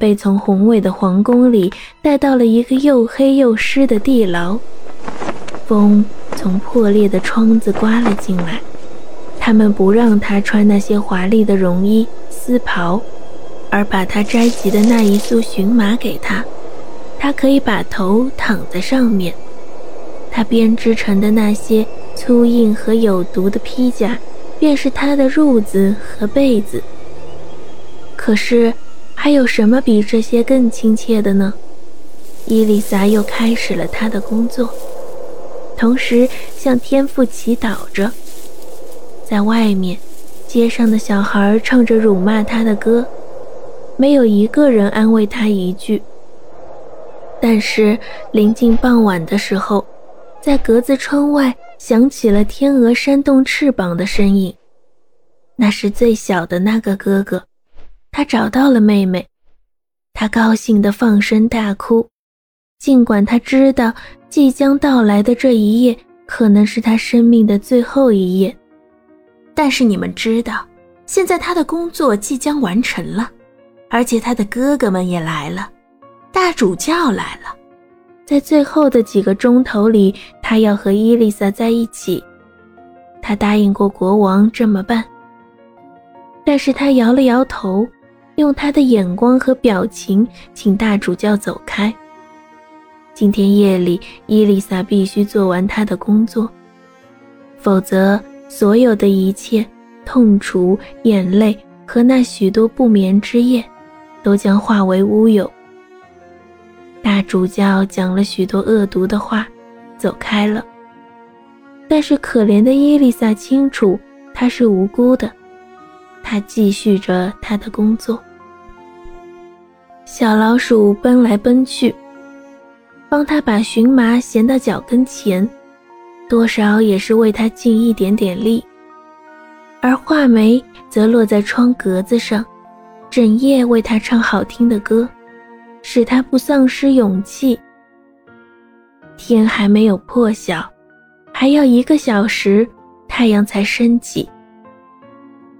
被从宏伟的皇宫里带到了一个又黑又湿的地牢。风从破裂的窗子刮了进来。他们不让他穿那些华丽的绒衣丝袍，而把他摘集的那一束荨麻给他。他可以把头躺在上面。他编织成的那些粗硬和有毒的披甲，便是他的褥子和被子。可是，还有什么比这些更亲切的呢？伊丽莎又开始了她的工作，同时向天父祈祷着。在外面，街上的小孩唱着辱骂她的歌，没有一个人安慰她一句。但是临近傍晚的时候，在格子窗外响起了天鹅扇动翅膀的声音，那是最小的那个哥哥。他找到了妹妹，他高兴地放声大哭，尽管他知道即将到来的这一夜可能是他生命的最后一夜。但是你们知道，现在他的工作即将完成了，而且他的哥哥们也来了，大主教来了，在最后的几个钟头里，他要和伊丽莎在一起。他答应过国王这么办，但是他摇了摇头。用他的眼光和表情，请大主教走开。今天夜里，伊丽莎必须做完她的工作，否则所有的一切痛楚、眼泪和那许多不眠之夜，都将化为乌有。大主教讲了许多恶毒的话，走开了。但是可怜的伊丽莎清楚，她是无辜的。她继续着她的工作。小老鼠奔来奔去，帮他把荨麻衔到脚跟前，多少也是为他尽一点点力。而画眉则落在窗格子上，整夜为他唱好听的歌，使他不丧失勇气。天还没有破晓，还要一个小时，太阳才升起。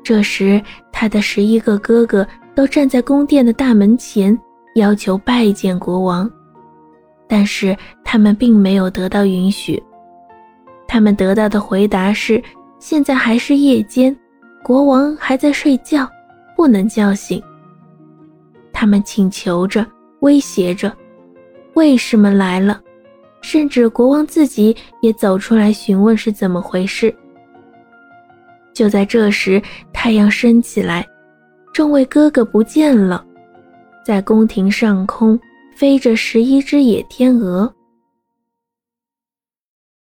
这时，他的十一个哥哥。都站在宫殿的大门前，要求拜见国王，但是他们并没有得到允许。他们得到的回答是：现在还是夜间，国王还在睡觉，不能叫醒。他们请求着，威胁着，卫士们来了，甚至国王自己也走出来询问是怎么回事。就在这时，太阳升起来。众位哥哥不见了，在宫廷上空飞着十一只野天鹅。